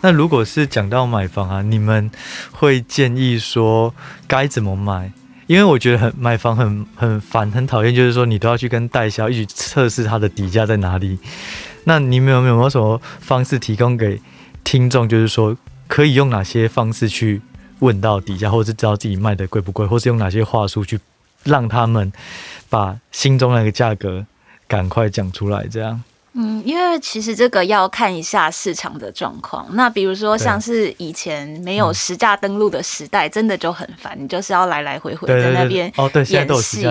那如果是讲到买房啊，你们会建议说该怎么买？因为我觉得很买房很很烦很讨厌，就是说你都要去跟代销一起测试它的底价在哪里。那你们有没有什么方式提供给听众？就是说可以用哪些方式去问到底价，或是知道自己卖的贵不贵，或是用哪些话术去让他们把心中那个价格赶快讲出来？这样。嗯，因为其实这个要看一下市场的状况。那比如说像是以前没有实价登录的时代，真的就很烦，你就是要来来回回在那边哦，对，演戏。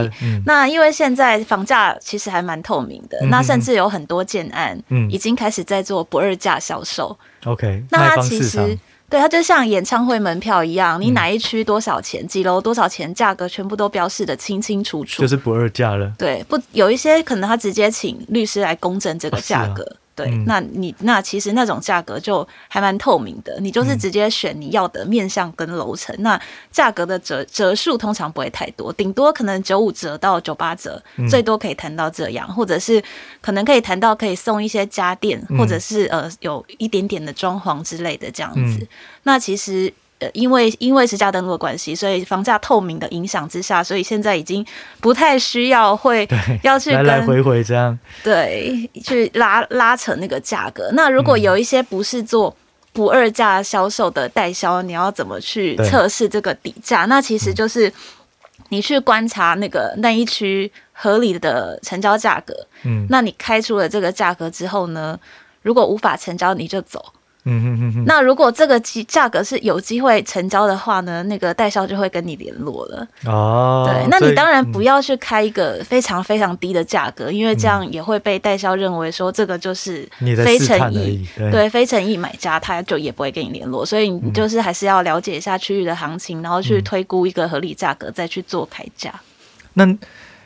那因为现在房价其实还蛮透明的，那甚至有很多建案已经开始在做不二价销售。OK，那它其实。对，它就像演唱会门票一样，你哪一区多少钱，嗯、几楼多少钱，价格全部都标示的清清楚楚，就是不二价了。对，不有一些可能他直接请律师来公证这个价格。哦对，嗯、那你那其实那种价格就还蛮透明的，你就是直接选你要的面向跟楼层，嗯、那价格的折折数通常不会太多，顶多可能九五折到九八折，嗯、最多可以谈到这样，或者是可能可以谈到可以送一些家电，嗯、或者是呃有一点点的装潢之类的这样子。嗯、那其实。呃，因为因为实价登录的关系，所以房价透明的影响之下，所以现在已经不太需要会要去跟来来回回这样对去拉拉扯那个价格。那如果有一些不是做不二价销售的代销，你要怎么去测试这个底价？那其实就是你去观察那个那一区合理的成交价格。嗯，那你开出了这个价格之后呢，如果无法成交，你就走。嗯哼哼哼，那如果这个价价格是有机会成交的话呢，那个代销就会跟你联络了。哦，对，那你当然不要去开一个非常非常低的价格，嗯、因为这样也会被代销认为说这个就是非诚意，对，对，非诚意买家，他就也不会跟你联络。所以你就是还是要了解一下区域的行情，然后去推估一个合理价格，再去做开价。那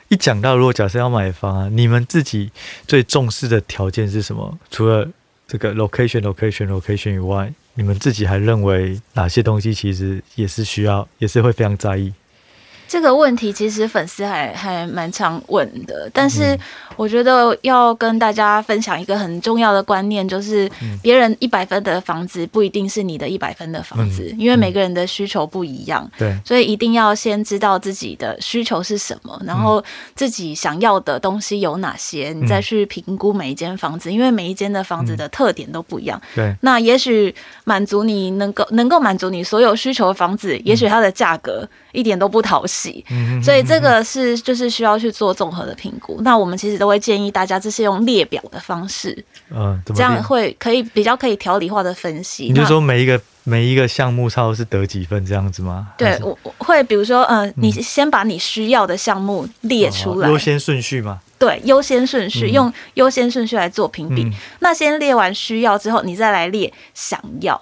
一讲到如果假设要买房啊，你们自己最重视的条件是什么？除了这个 location location location 以外，你们自己还认为哪些东西其实也是需要，也是会非常在意？这个问题其实粉丝还还蛮常问的，但是我觉得要跟大家分享一个很重要的观念，就是别人一百分的房子不一定是你的一百分的房子，因为每个人的需求不一样。对，所以一定要先知道自己的需求是什么，然后自己想要的东西有哪些，你再去评估每一间房子，因为每一间的房子的特点都不一样。对，那也许满足你能够能够满足你所有需求的房子，也许它的价格一点都不讨喜。所以这个是就是需要去做综合的评估。那我们其实都会建议大家，这是用列表的方式，嗯，这样会可以比较可以条理化的分析。你就说每一个每一个项目差不多是得几分这样子吗？对，我会比如说，嗯，你先把你需要的项目列出来，优先顺序嘛？对，优先顺序用优先顺序来做评比。那先列完需要之后，你再来列想要。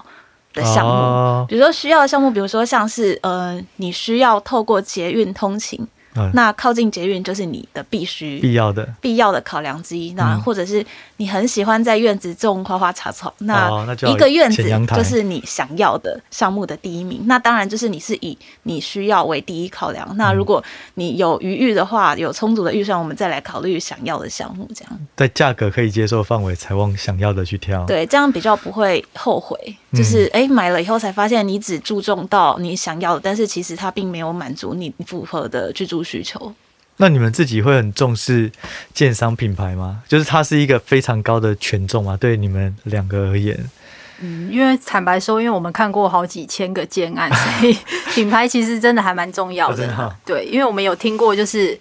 的项目，哦、比如说需要的项目，比如说像是呃，你需要透过捷运通勤。那靠近捷运就是你的必须、必要的、必要的考量之一。那或者是你很喜欢在院子种花花草草，那一个院子就是你想要的项目的第一名。那当然就是你是以你需要为第一考量。那如果你有余裕的话，有充足的预算，我们再来考虑想要的项目。这样在价格可以接受范围才往想要的去挑。对，这样比较不会后悔。就是哎，买了以后才发现你只注重到你想要的，但是其实它并没有满足你符合的居住需求。那你们自己会很重视建商品牌吗？就是它是一个非常高的权重啊？对你们两个而言？嗯，因为坦白说，因为我们看过好几千个建案，所以品牌其实真的还蛮重要的。哦、对，因为我们有听过，就是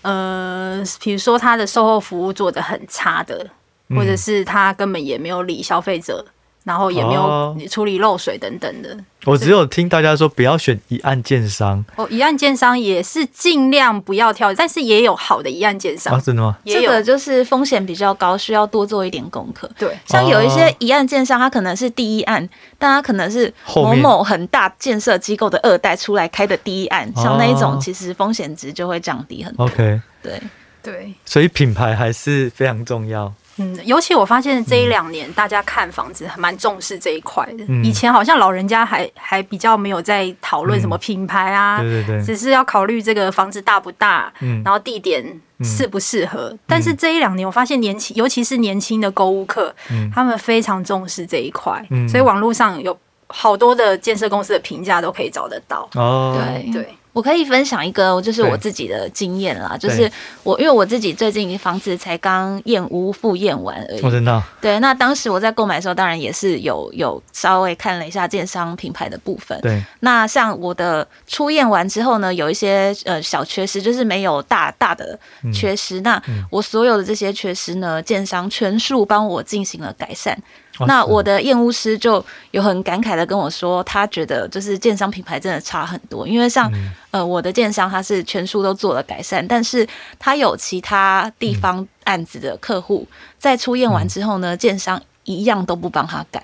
呃，比如说他的售后服务做的很差的，或者是他根本也没有理消费者。然后也没有处理漏水等等的。我只有听大家说不要选一案建商。哦，一案建商也是尽量不要挑，但是也有好的一案建商。啊，真的吗？这个就是风险比较高，需要多做一点功课。对，像有一些一案建商，他可能是第一案，但他可能是某某很大建设机构的二代出来开的第一案，像那一种，其实风险值就会降低很多。OK，对对，所以品牌还是非常重要。嗯，尤其我发现这一两年，大家看房子还蛮重视这一块的。嗯、以前好像老人家还还比较没有在讨论什么品牌啊，嗯、对对对，只是要考虑这个房子大不大，嗯、然后地点适不适合。嗯、但是这一两年，我发现年轻，尤其是年轻的购物客，嗯、他们非常重视这一块，嗯、所以网络上有好多的建设公司的评价都可以找得到。哦，对。对。我可以分享一个，就是我自己的经验啦，就是我因为我自己最近房子才刚验屋复验完而已。我真的。对，那当时我在购买的时候，当然也是有有稍微看了一下建商品牌的部分。对。那像我的初验完之后呢，有一些呃小缺失，就是没有大大的缺失。嗯、那我所有的这些缺失呢，建商全数帮我进行了改善。那我的验屋师就有很感慨的跟我说，他觉得就是建商品牌真的差很多，因为像呃我的建商他是全数都做了改善，但是他有其他地方案子的客户在出验完之后呢，建商一样都不帮他改。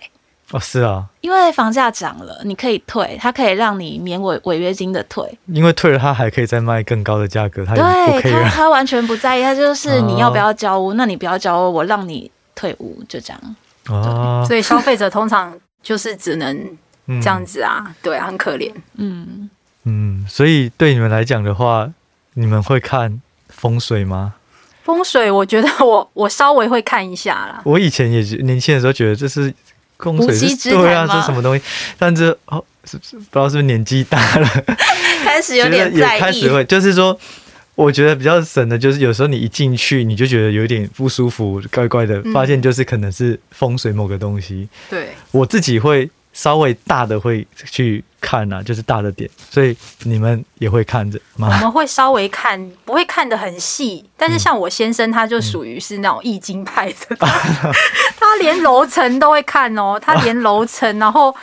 哦，是啊，因为房价涨了，你可以退，他可以让你免违违约金的退，因为退了他还可以再卖更高的价格，他对他他完全不在意，他就是你要不要交屋，那你不要交屋，我让你退屋，就这样。哦，所以消费者通常就是只能这样子啊，嗯、对啊，很可怜。嗯嗯，所以对你们来讲的话，你们会看风水吗？风水，我觉得我我稍微会看一下啦。我以前也年轻的时候觉得这是风水是，对啊，这是什么东西？但是哦，是不是不知道是不是年纪大了，开始有点在意，开始会就是说。我觉得比较神的，就是有时候你一进去，你就觉得有点不舒服，怪怪的，发现就是可能是风水某个东西。对，我自己会稍微大的会去。看呐、啊，就是大的点，所以你们也会看着吗？我们会稍微看，不会看得很细。但是像我先生，他就属于是那种易经派的，嗯、他连楼层都会看哦，他连楼层，然后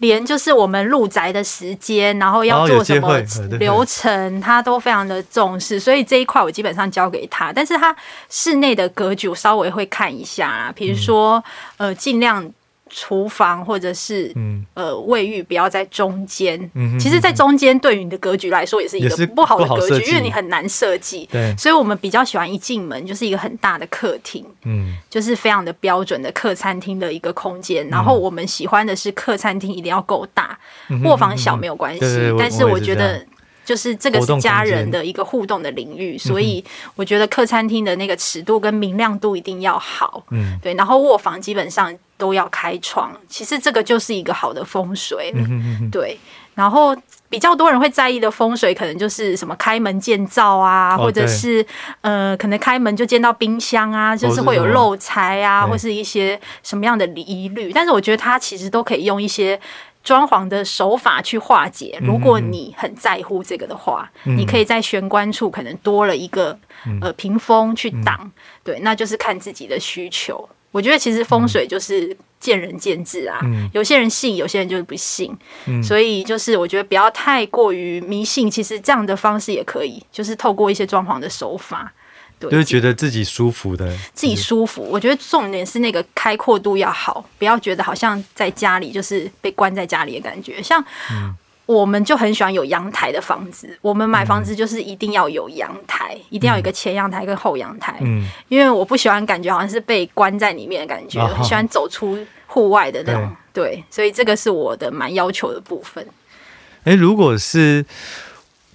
连就是我们入宅的时间，然后要做什么流程，他都非常的重视。所以这一块我基本上交给他，但是他室内的格局我稍微会看一下啊，比如说呃，尽量。厨房或者是呃卫浴不要在中间，嗯、其实，在中间对于你的格局来说也是一个不好的格局，因为你很难设计。对，所以我们比较喜欢一进门就是一个很大的客厅，嗯，就是非常的标准的客餐厅的一个空间。然后我们喜欢的是客餐厅一定要够大，卧房小没有关系，但是我觉得。就是这个是家人的一个互动的领域，所以我觉得客餐厅的那个尺度跟明亮度一定要好。嗯，对，然后卧房基本上都要开窗，其实这个就是一个好的风水。嗯，对，然后比较多人会在意的风水，可能就是什么开门见灶啊，或者是呃，可能开门就见到冰箱啊，就是会有漏财啊，或是一些什么样的疑虑。但是我觉得它其实都可以用一些。装潢的手法去化解。如果你很在乎这个的话，嗯、你可以在玄关处可能多了一个、嗯、呃屏风去挡。嗯、对，那就是看自己的需求。我觉得其实风水就是见仁见智啊，嗯、有些人信，有些人就是不信。嗯、所以就是我觉得不要太过于迷信，其实这样的方式也可以，就是透过一些装潢的手法。对，就是觉得自己舒服的，自己舒服。我觉得重点是那个开阔度要好，不要觉得好像在家里就是被关在家里的感觉。像我们就很喜欢有阳台的房子，我们买房子就是一定要有阳台，嗯、一定要有一个前阳台跟后阳台。嗯，因为我不喜欢感觉好像是被关在里面的感觉，哦、很喜欢走出户外的那种。对，对，所以这个是我的蛮要求的部分。哎，如果是。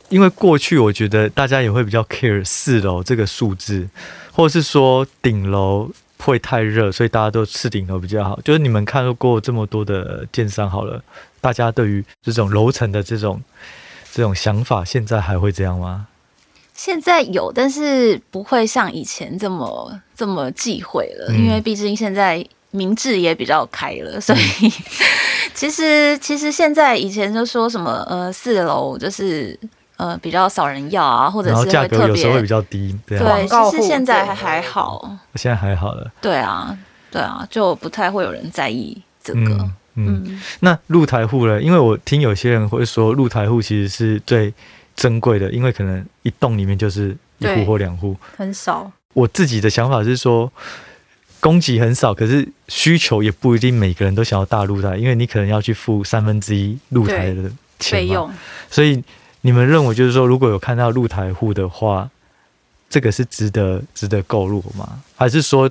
因为过去我觉得大家也会比较 care 四楼这个数字，或者是说顶楼会太热，所以大家都吃顶楼比较好。就是你们看过这么多的建商好了，大家对于这种楼层的这种这种想法，现在还会这样吗？现在有，但是不会像以前这么这么忌讳了，嗯、因为毕竟现在民智也比较开了，所以、嗯、其实其实现在以前就说什么呃四楼就是。呃，比较少人要啊，或者是价格有时候会比较低，对其实现在还还好。现在还好了。对啊，对啊，就不太会有人在意这个。嗯，嗯，嗯，那露台户呢？因为我听有些人会说，露台户其实是最珍贵的，因为可能一栋里面就是一户或两户，很少。我自己的想法是说，供给很少，可是需求也不一定每个人都想要大露台，因为你可能要去付三分之一露台的钱费用，所以。你们认为就是说，如果有看到露台户的话，这个是值得值得购入吗？还是说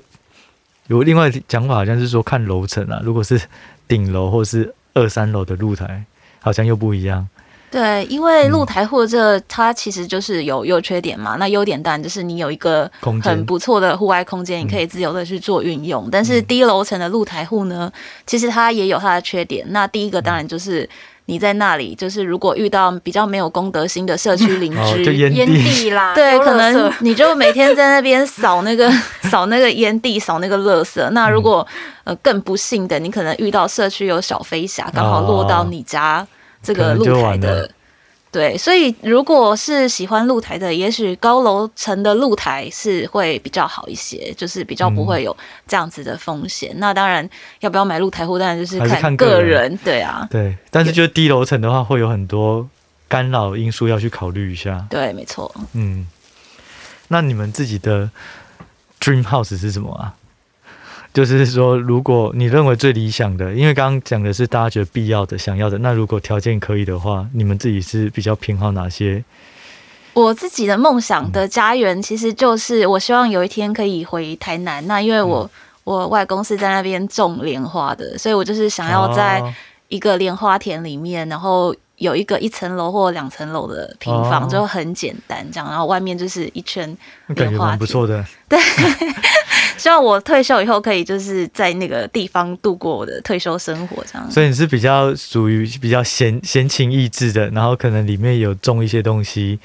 有另外讲法，好像是说看楼层啊，如果是顶楼或是二三楼的露台，好像又不一样。对，因为露台或这它其实就是有优缺点嘛。嗯、那优点当然就是你有一个很不错的户外空间，你可以自由的去做运用。嗯、但是低楼层的露台户呢，其实它也有它的缺点。那第一个当然就是你在那里，就是如果遇到比较没有公德心的社区邻 居，就烟蒂啦，对，可能你就每天在那边扫那个 扫那个烟蒂，扫那个垃圾。那如果呃更不幸的，你可能遇到社区有小飞侠，刚好落到你家。这个露台的，对，所以如果是喜欢露台的，也许高楼层的露台是会比较好一些，就是比较不会有这样子的风险。嗯、那当然，要不要买露台户，当然就是看个人，对啊，对。但是就是低楼层的话，会有很多干扰因素要去考虑一下。对，没错。嗯，那你们自己的 dream house 是什么啊？就是说，如果你认为最理想的，因为刚刚讲的是大家觉得必要的、想要的，那如果条件可以的话，你们自己是比较偏好哪些？我自己的梦想的家园，其实就是我希望有一天可以回台南。那因为我、嗯、我外公是在那边种莲花的，所以我就是想要在一个莲花田里面，然后有一个一层楼或两层楼的平房，就很简单这样，然后外面就是一圈莲花田，不错的。对。希望我退休以后可以就是在那个地方度过我的退休生活，这样。所以你是比较属于比较闲闲情逸致的，然后可能里面有种一些东西，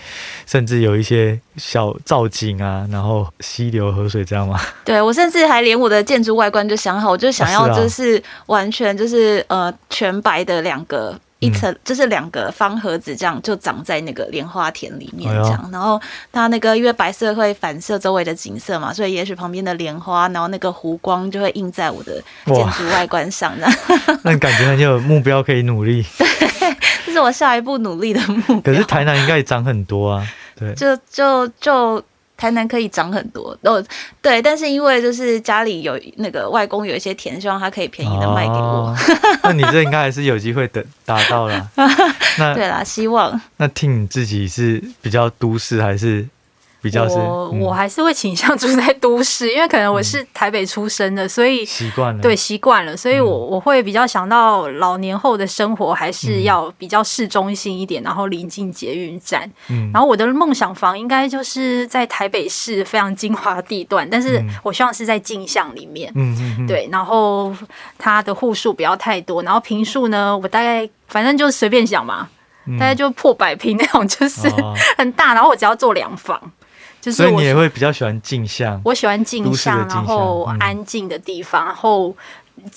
甚至有一些小造景啊，然后溪流河水这样吗？对，我甚至还连我的建筑外观就想好，我就想要就是完全就是呃全白的两个。一层就是两个方盒子，这样就长在那个莲花田里面，这样。然后它那个因为白色会反射周围的景色嘛，所以也许旁边的莲花，然后那个湖光就会映在我的建筑外观上。那你感觉很有目标可以努力。对，这是我下一步努力的目标。可是台南应该也长很多啊，对，就就就。台南可以涨很多哦，对，但是因为就是家里有那个外公有一些田，希望他可以便宜的卖给我。哦、那你这应该还是有机会的达到了。那 对啦，希望。那听你自己是比较都市还是？比较是我，我还是会倾向住在都市，因为可能我是台北出生的，所以习惯了。对，习惯了，所以我我会比较想到老年后的生活还是要比较市中心一点，然后临近捷运站。嗯，然后我的梦想房应该就是在台北市非常精华地段，但是我希望是在镜像里面。嗯嗯，对，然后它的户数不要太多，然后坪数呢，我大概反正就随便想嘛，大概就破百平那种，就是很大，然后我只要做两房。所以你也会比较喜欢镜像，我喜欢镜像，然后安静的地方，然后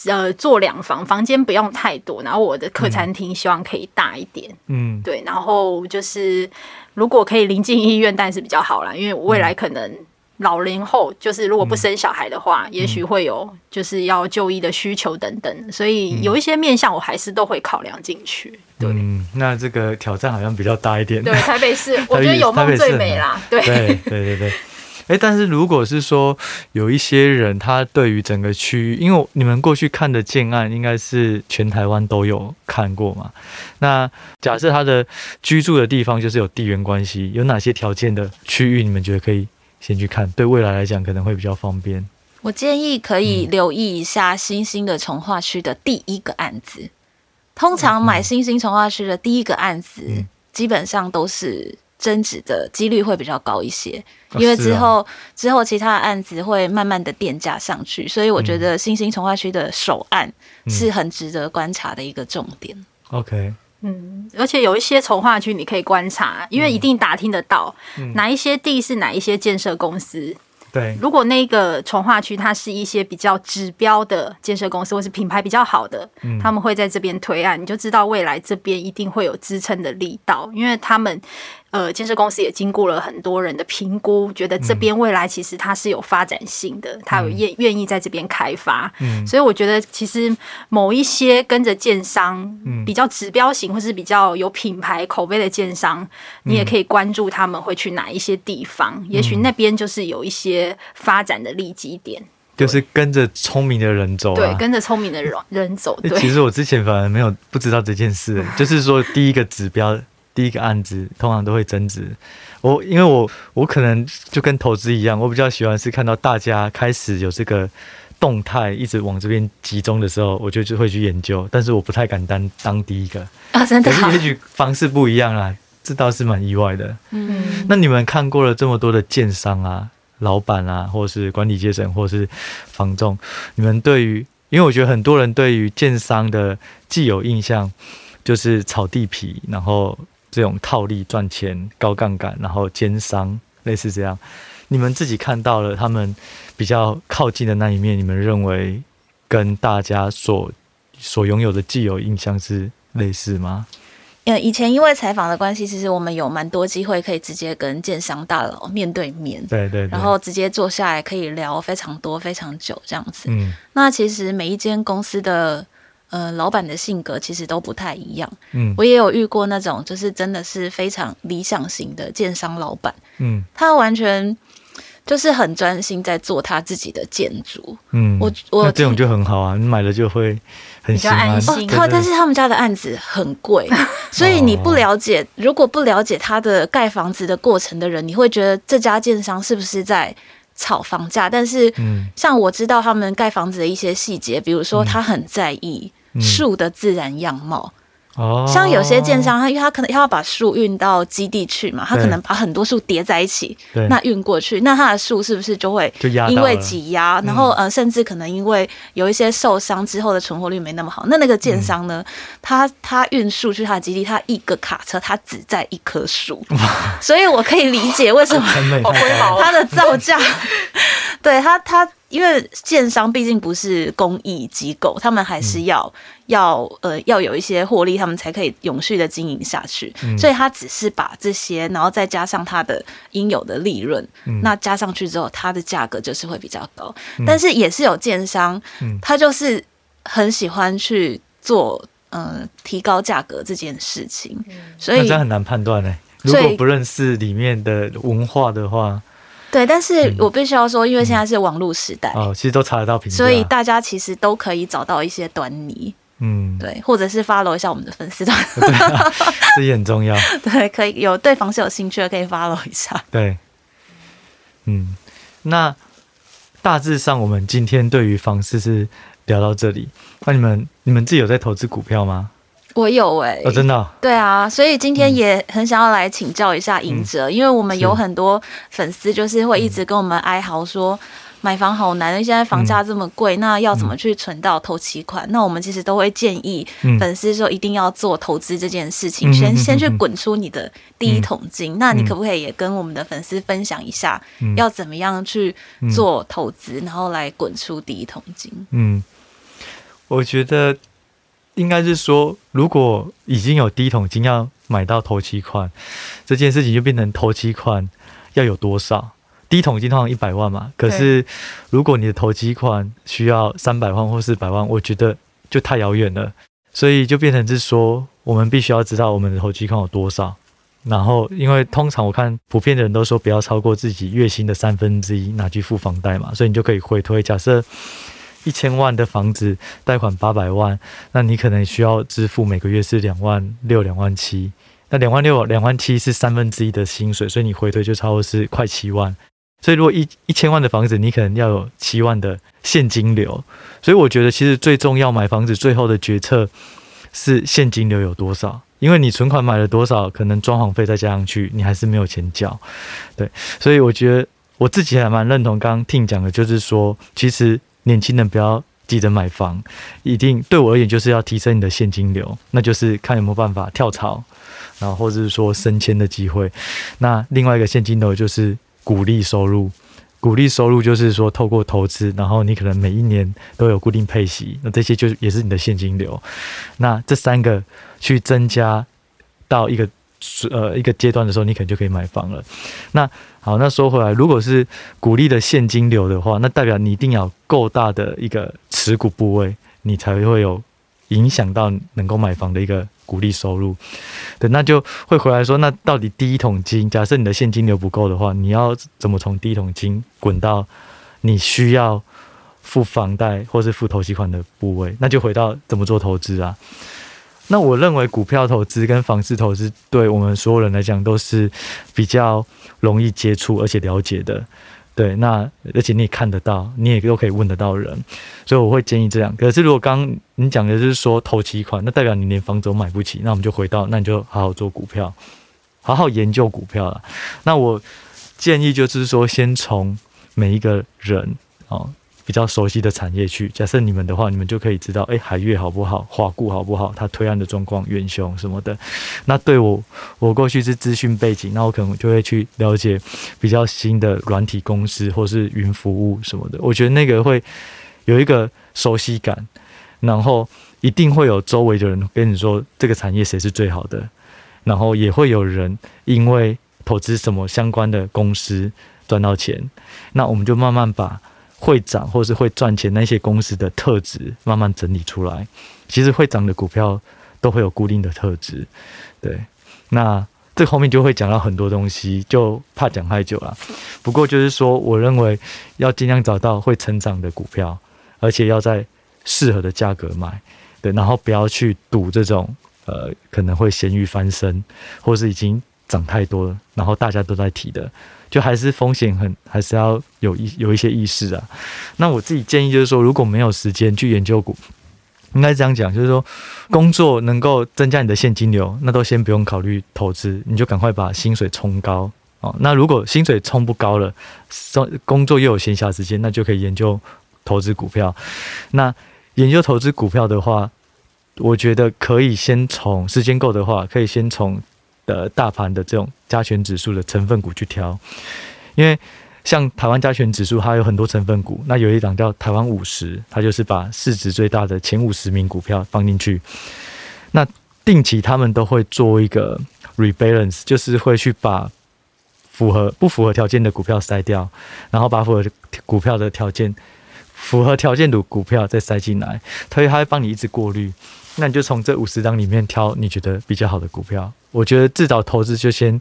呃做两房，房间不用太多，然后我的客餐厅希望可以大一点，嗯，对，然后就是如果可以临近医院，但是比较好啦，因为我未来可能。老龄后就是如果不生小孩的话，嗯、也许会有就是要就医的需求等等，所以有一些面向我还是都会考量进去。对，嗯，那这个挑战好像比较大一点。对，台北市，我觉得有梦最美啦。对，对，对，对，对。哎，但是如果是说有一些人，他对于整个区域，因为你们过去看的建案，应该是全台湾都有看过嘛？那假设他的居住的地方就是有地缘关系，有哪些条件的区域，你们觉得可以？先去看，对未来来讲可能会比较方便。我建议可以留意一下新兴的从化区的第一个案子。通常买新兴从化区的第一个案子，基本上都是增值的几率会比较高一些，因为之后之后其他的案子会慢慢的垫价上去，所以我觉得新兴从化区的首案是很值得观察的一个重点。OK。嗯，而且有一些从化区你可以观察，因为一定打听得到哪一些地是哪一些建设公司。对，如果那个从化区它是一些比较指标的建设公司，或是品牌比较好的，他们会在这边推案，你就知道未来这边一定会有支撑的力道，因为他们。呃，建设公司也经过了很多人的评估，觉得这边未来其实它是有发展性的，他、嗯、有愿愿意在这边开发。嗯，所以我觉得其实某一些跟着建商比较指标型或是比较有品牌口碑的建商，嗯、你也可以关注他们会去哪一些地方，嗯、也许那边就是有一些发展的利基点。就是跟着聪明的人走、啊，对，跟着聪明的人人走。对，其实我之前反而没有不知道这件事，就是说第一个指标。第一个案子通常都会增值，我因为我我可能就跟投资一样，我比较喜欢是看到大家开始有这个动态一直往这边集中的时候，我就就会去研究，但是我不太敢当当第一个啊，真的。可是也许方式不一样啦，这倒是蛮意外的。嗯，那你们看过了这么多的建商啊、老板啊，或是管理阶层，或是房仲，你们对于，因为我觉得很多人对于建商的既有印象就是炒地皮，然后这种套利赚钱、高杠杆，然后奸商类似这样。你们自己看到了他们比较靠近的那一面，你们认为跟大家所所拥有的既有印象是类似吗？呃，以前因为采访的关系，其实我们有蛮多机会可以直接跟建商大佬面对面，对对，对，然后直接坐下来可以聊非常多、非常久这样子。嗯，那其实每一间公司的呃老板的性格其实都不太一样。嗯，我也有遇过那种就是真的是非常理想型的建商老板，嗯，他完全。就是很专心在做他自己的建筑，嗯，我我这种就很好啊，你买了就会很心安心。他、哦、但是他们家的案子很贵，所以你不了解，如果不了解他的盖房子的过程的人，你会觉得这家建商是不是在炒房价？但是，像我知道他们盖房子的一些细节，比如说他很在意树的自然样貌。哦，像有些建商，他因为他可能要把树运到基地去嘛，他可能把很多树叠在一起，那运过去，那他的树是不是就会因为挤压，然后呃，甚至可能因为有一些受伤之后的存活率没那么好，那那个建商呢，他他运树去他的基地，他一个卡车他只载一棵树，所以我可以理解为什么 他的造价，对他他。因为建商毕竟不是公益机构，他们还是要、嗯、要呃要有一些获利，他们才可以永续的经营下去。嗯、所以他只是把这些，然后再加上他的应有的利润，嗯、那加上去之后，它的价格就是会比较高。嗯、但是也是有建商，嗯、他就是很喜欢去做呃提高价格这件事情。嗯、所以这很难判断呢。如果不认识里面的文化的话。对，但是我必须要说，因为现在是网络时代，哦，其实都查得到评价，所以大家其实都可以找到一些端倪，嗯，对，或者是 follow 一下我们的粉丝团，对啊，这也很重要，对，可以有对房市有兴趣的可以 follow 一下，对，嗯，那大致上我们今天对于房市是聊到这里，那你们你们自己有在投资股票吗？我有哎、欸，哦，真的、哦，对啊，所以今天也很想要来请教一下隐哲，嗯、因为我们有很多粉丝就是会一直跟我们哀嚎说，买房好难，现在房价这么贵，嗯、那要怎么去存到头期款？嗯、那我们其实都会建议粉丝说，一定要做投资这件事情，嗯、先先去滚出你的第一桶金。嗯、那你可不可以也跟我们的粉丝分享一下，要怎么样去做投资，然后来滚出第一桶金？嗯，我觉得。应该是说，如果已经有第一桶金要买到头期款，这件事情就变成头期款要有多少？第一桶金通常一百万嘛，可是如果你的头期款需要三百万或四百万，我觉得就太遥远了。所以就变成是说，我们必须要知道我们的头期款有多少。然后，因为通常我看普遍的人都说不要超过自己月薪的三分之一拿去付房贷嘛，所以你就可以回推，假设。一千万的房子贷款八百万，那你可能需要支付每个月是两万六、两万七。那两万六、两万七是三分之一的薪水，所以你回推就差不多是快七万。所以如果一一千万的房子，你可能要有七万的现金流。所以我觉得其实最重要买房子最后的决策是现金流有多少，因为你存款买了多少，可能装潢费再加上去，你还是没有钱交。对，所以我觉得我自己还蛮认同刚刚听讲的，就是说其实。年轻人不要急着买房，一定对我而言就是要提升你的现金流，那就是看有没有办法跳槽，然后或者是说升迁的机会。那另外一个现金流就是股利收入，股利收入就是说透过投资，然后你可能每一年都有固定配息，那这些就也是你的现金流。那这三个去增加到一个。呃，一个阶段的时候，你可能就可以买房了。那好，那说回来，如果是股利的现金流的话，那代表你一定要够大的一个持股部位，你才会有影响到能够买房的一个股利收入。对，那就会回来说，那到底第一桶金，假设你的现金流不够的话，你要怎么从第一桶金滚到你需要付房贷或是付头期款的部位？那就回到怎么做投资啊？那我认为股票投资跟房市投资对我们所有人来讲都是比较容易接触而且了解的，对，那而且你也看得到，你也都可以问得到人，所以我会建议这样。可是如果刚你讲的就是说投期款，那代表你连房子都买不起，那我们就回到，那你就好好做股票，好好研究股票了。那我建议就是说，先从每一个人哦。比较熟悉的产业去，假设你们的话，你们就可以知道，哎、海月好不好，华固好不好，它推案的状况，远雄什么的。那对我，我过去是资讯背景，那我可能就会去了解比较新的软体公司或是云服务什么的。我觉得那个会有一个熟悉感，然后一定会有周围的人跟你说这个产业谁是最好的，然后也会有人因为投资什么相关的公司赚到钱，那我们就慢慢把。会涨或是会赚钱那些公司的特质慢慢整理出来，其实会涨的股票都会有固定的特质，对。那这后面就会讲到很多东西，就怕讲太久了。不过就是说，我认为要尽量找到会成长的股票，而且要在适合的价格买，对。然后不要去赌这种呃可能会咸鱼翻身，或是已经涨太多了，然后大家都在提的。就还是风险很，还是要有一有一些意识啊。那我自己建议就是说，如果没有时间去研究股，应该这样讲，就是说工作能够增加你的现金流，那都先不用考虑投资，你就赶快把薪水冲高哦。那如果薪水冲不高了，工作又有闲暇时间，那就可以研究投资股票。那研究投资股票的话，我觉得可以先从时间够的话，可以先从。的大盘的这种加权指数的成分股去挑，因为像台湾加权指数，它有很多成分股。那有一档叫台湾五十，它就是把市值最大的前五十名股票放进去。那定期他们都会做一个 rebalance，就是会去把符合不符合条件的股票筛掉，然后把符合股票的条件符合条件的股票再塞进来，所以它会帮你一直过滤。那你就从这五十档里面挑你觉得比较好的股票。我觉得至少投资就先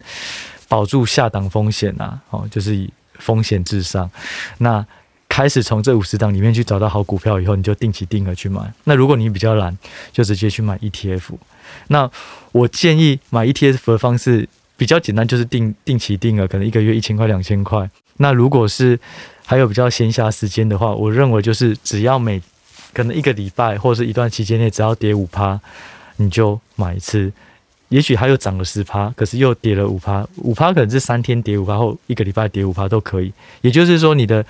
保住下档风险呐，哦，就是以风险至上。那开始从这五十档里面去找到好股票以后，你就定期定额去买。那如果你比较懒，就直接去买 ETF。那我建议买 ETF 的方式比较简单，就是定定期定额，可能一个月一千块、两千块。那如果是还有比较闲暇时间的话，我认为就是只要每可能一个礼拜或者是一段期间内，只要跌五趴，你就买一次。也许它又涨了十趴，可是又跌了五趴，五趴可能是三天跌五趴，或一个礼拜跌五趴都可以。也就是说，你的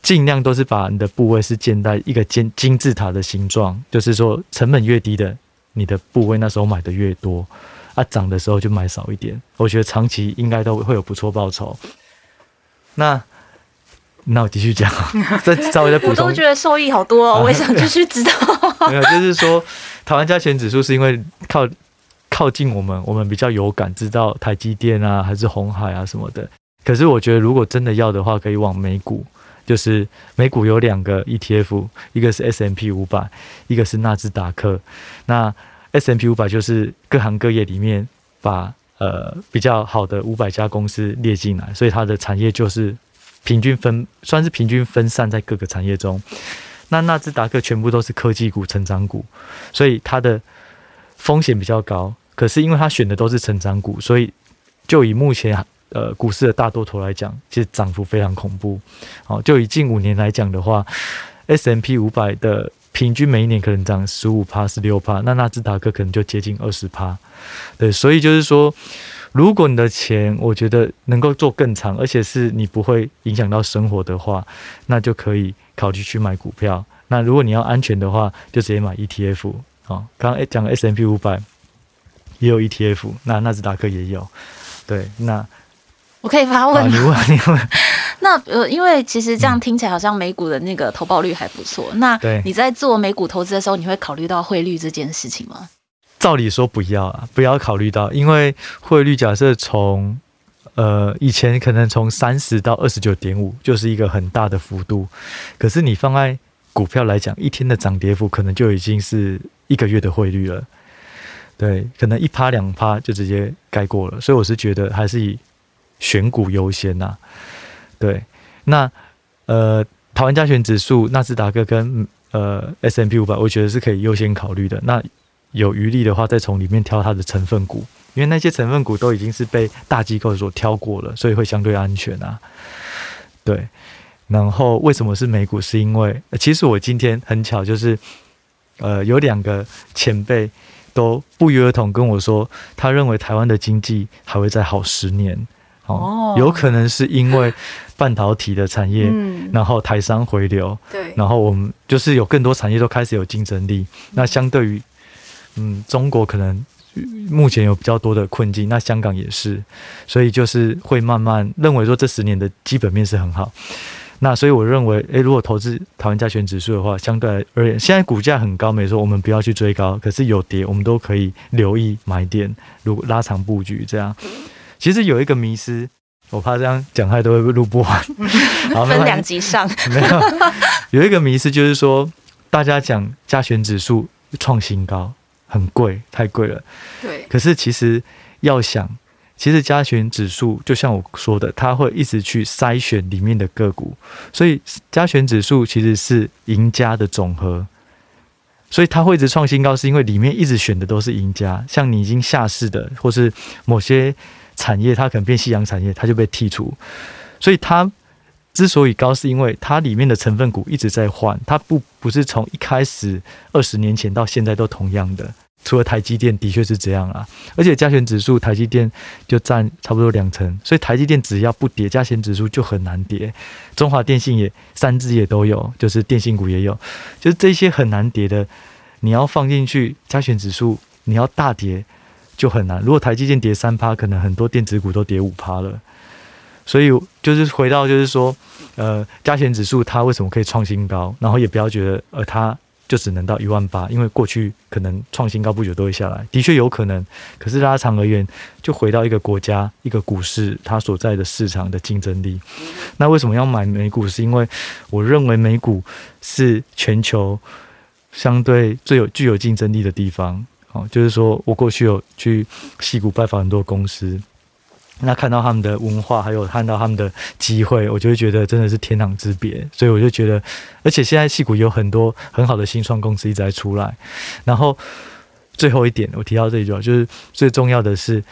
尽量都是把你的部位是建在一个金金字塔的形状，就是说成本越低的，你的部位那时候买的越多，啊，涨的时候就买少一点。我觉得长期应该都会有不错报酬。那。那我继续讲，再稍微再补充。我都觉得受益好多哦，我也想继续知道。没有，就是说，台湾加权指数是因为靠靠近我们，我们比较有感，知道台积电啊，还是红海啊什么的。可是我觉得，如果真的要的话，可以往美股，就是美股有两个 ETF，一个是 S&P 五百，一个是纳斯达克。那 S&P 五百就是各行各业里面把呃比较好的五百家公司列进来，所以它的产业就是。平均分算是平均分散在各个产业中，那纳斯达克全部都是科技股、成长股，所以它的风险比较高。可是因为它选的都是成长股，所以就以目前呃股市的大多头来讲，其实涨幅非常恐怖。好，就以近五年来讲的话，S&P 五百的平均每一年可能涨十五趴、十六趴，那纳斯达克可能就接近二十趴。对，所以就是说。如果你的钱，我觉得能够做更长，而且是你不会影响到生活的话，那就可以考虑去买股票。那如果你要安全的话，就直接买 ETF。哦，刚刚讲的 S&P 五百也有 ETF，那纳斯达克也有。对，那我可以发问吗？你问，你问。那呃，因为其实这样听起来好像美股的那个投报率还不错。那你在做美股投资的时候，你会考虑到汇率这件事情吗？照理说不要啊，不要考虑到，因为汇率假设从呃以前可能从三十到二十九点五就是一个很大的幅度，可是你放在股票来讲，一天的涨跌幅可能就已经是一个月的汇率了，对，可能一趴两趴就直接盖过了，所以我是觉得还是以选股优先呐，对，那呃台湾加权指数、纳斯达克跟呃 S M P 五百，我觉得是可以优先考虑的，那。有余力的话，再从里面挑它的成分股，因为那些成分股都已经是被大机构所挑过了，所以会相对安全啊。对。然后为什么是美股？是因为其实我今天很巧，就是呃有两个前辈都不约而同跟我说，他认为台湾的经济还会再好十年。哦，有可能是因为半导体的产业，嗯、然后台商回流，对，然后我们就是有更多产业都开始有竞争力。嗯、那相对于，嗯，中国可能目前有比较多的困境，那香港也是，所以就是会慢慢认为说这十年的基本面是很好。那所以我认为，诶，如果投资台湾加权指数的话，相对而言，现在股价很高，没错，我们不要去追高，可是有跌，我们都可以留意买点，如果拉长布局这样。其实有一个迷思，我怕这样讲太多会录不完，好分两集上。没有，有一个迷思就是说，大家讲加权指数创新高，很贵，太贵了。对。可是其实要想，其实加权指数就像我说的，它会一直去筛选里面的个股，所以加权指数其实是赢家的总和。所以它会一直创新高，是因为里面一直选的都是赢家，像你已经下市的，或是某些产业，它可能变夕阳产业，它就被剔除。所以它之所以高，是因为它里面的成分股一直在换，它不不是从一开始二十年前到现在都同样的。除了台积电的确是这样啊，而且加权指数台积电就占差不多两成，所以台积电只要不跌，加权指数就很难跌。中华电信也三只也都有，就是电信股也有，就是这些很难跌的。你要放进去加权指数，你要大跌就很难。如果台积电跌三趴，可能很多电子股都跌五趴了。所以就是回到就是说，呃，加权指数它为什么可以创新高？然后也不要觉得呃它就只能到一万八，因为过去可能创新高不久都会下来，的确有可能。可是拉长而言，就回到一个国家一个股市它所在的市场的竞争力。那为什么要买美股？是因为我认为美股是全球。相对最有具有竞争力的地方，哦，就是说我过去有去西谷拜访很多公司，那看到他们的文化，还有看到他们的机会，我就会觉得真的是天壤之别。所以我就觉得，而且现在戏谷有很多很好的新创公司一直在出来。然后最后一点，我提到这一句话，就是最重要的是，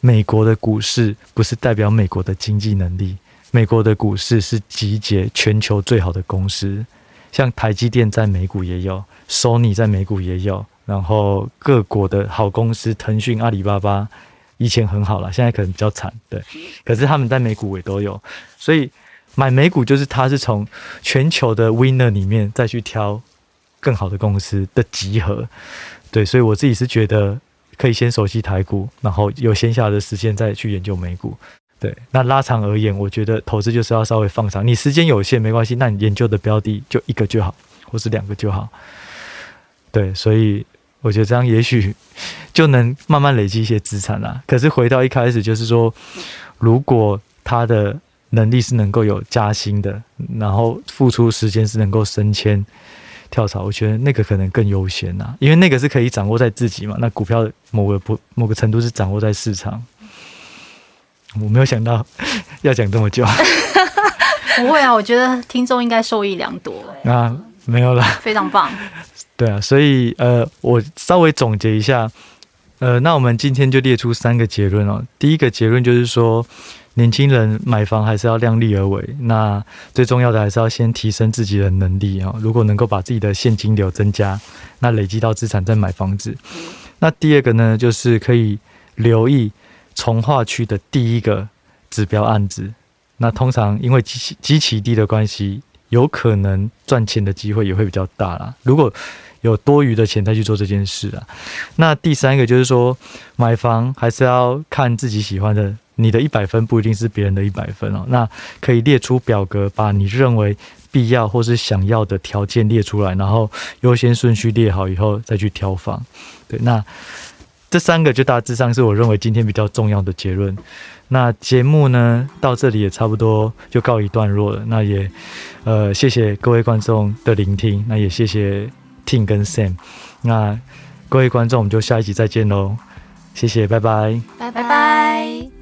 美国的股市不是代表美国的经济能力，美国的股市是集结全球最好的公司。像台积电在美股也有，Sony 在美股也有，然后各国的好公司，腾讯、阿里巴巴以前很好了，现在可能比较惨，对。可是他们在美股也都有，所以买美股就是它是从全球的 winner 里面再去挑更好的公司的集合，对。所以我自己是觉得可以先熟悉台股，然后有闲暇的时间再去研究美股。对，那拉长而言，我觉得投资就是要稍微放长。你时间有限没关系，那你研究的标的就一个就好，或是两个就好。对，所以我觉得这样也许就能慢慢累积一些资产啦。可是回到一开始，就是说，如果他的能力是能够有加薪的，然后付出时间是能够升迁、跳槽，我觉得那个可能更优先呐，因为那个是可以掌握在自己嘛。那股票某个不某个程度是掌握在市场。我没有想到要讲这么久，不会啊，我觉得听众应该受益良多。啊，没有了，非常棒。对啊，所以呃，我稍微总结一下，呃，那我们今天就列出三个结论哦。第一个结论就是说，年轻人买房还是要量力而为，那最重要的还是要先提升自己的能力啊。如果能够把自己的现金流增加，那累积到资产再买房子。那第二个呢，就是可以留意。从化区的第一个指标案子，那通常因为极其极其低的关系，有可能赚钱的机会也会比较大啦。如果有多余的钱再去做这件事啊，那第三个就是说，买房还是要看自己喜欢的，你的一百分不一定是别人的一百分哦。那可以列出表格，把你认为必要或是想要的条件列出来，然后优先顺序列好以后再去挑房。对，那。这三个就大致上是我认为今天比较重要的结论。那节目呢，到这里也差不多就告一段落了。那也呃谢谢各位观众的聆听，那也谢谢 Tim 跟 Sam，那各位观众，我们就下一集再见喽，谢谢，拜拜，拜。拜拜。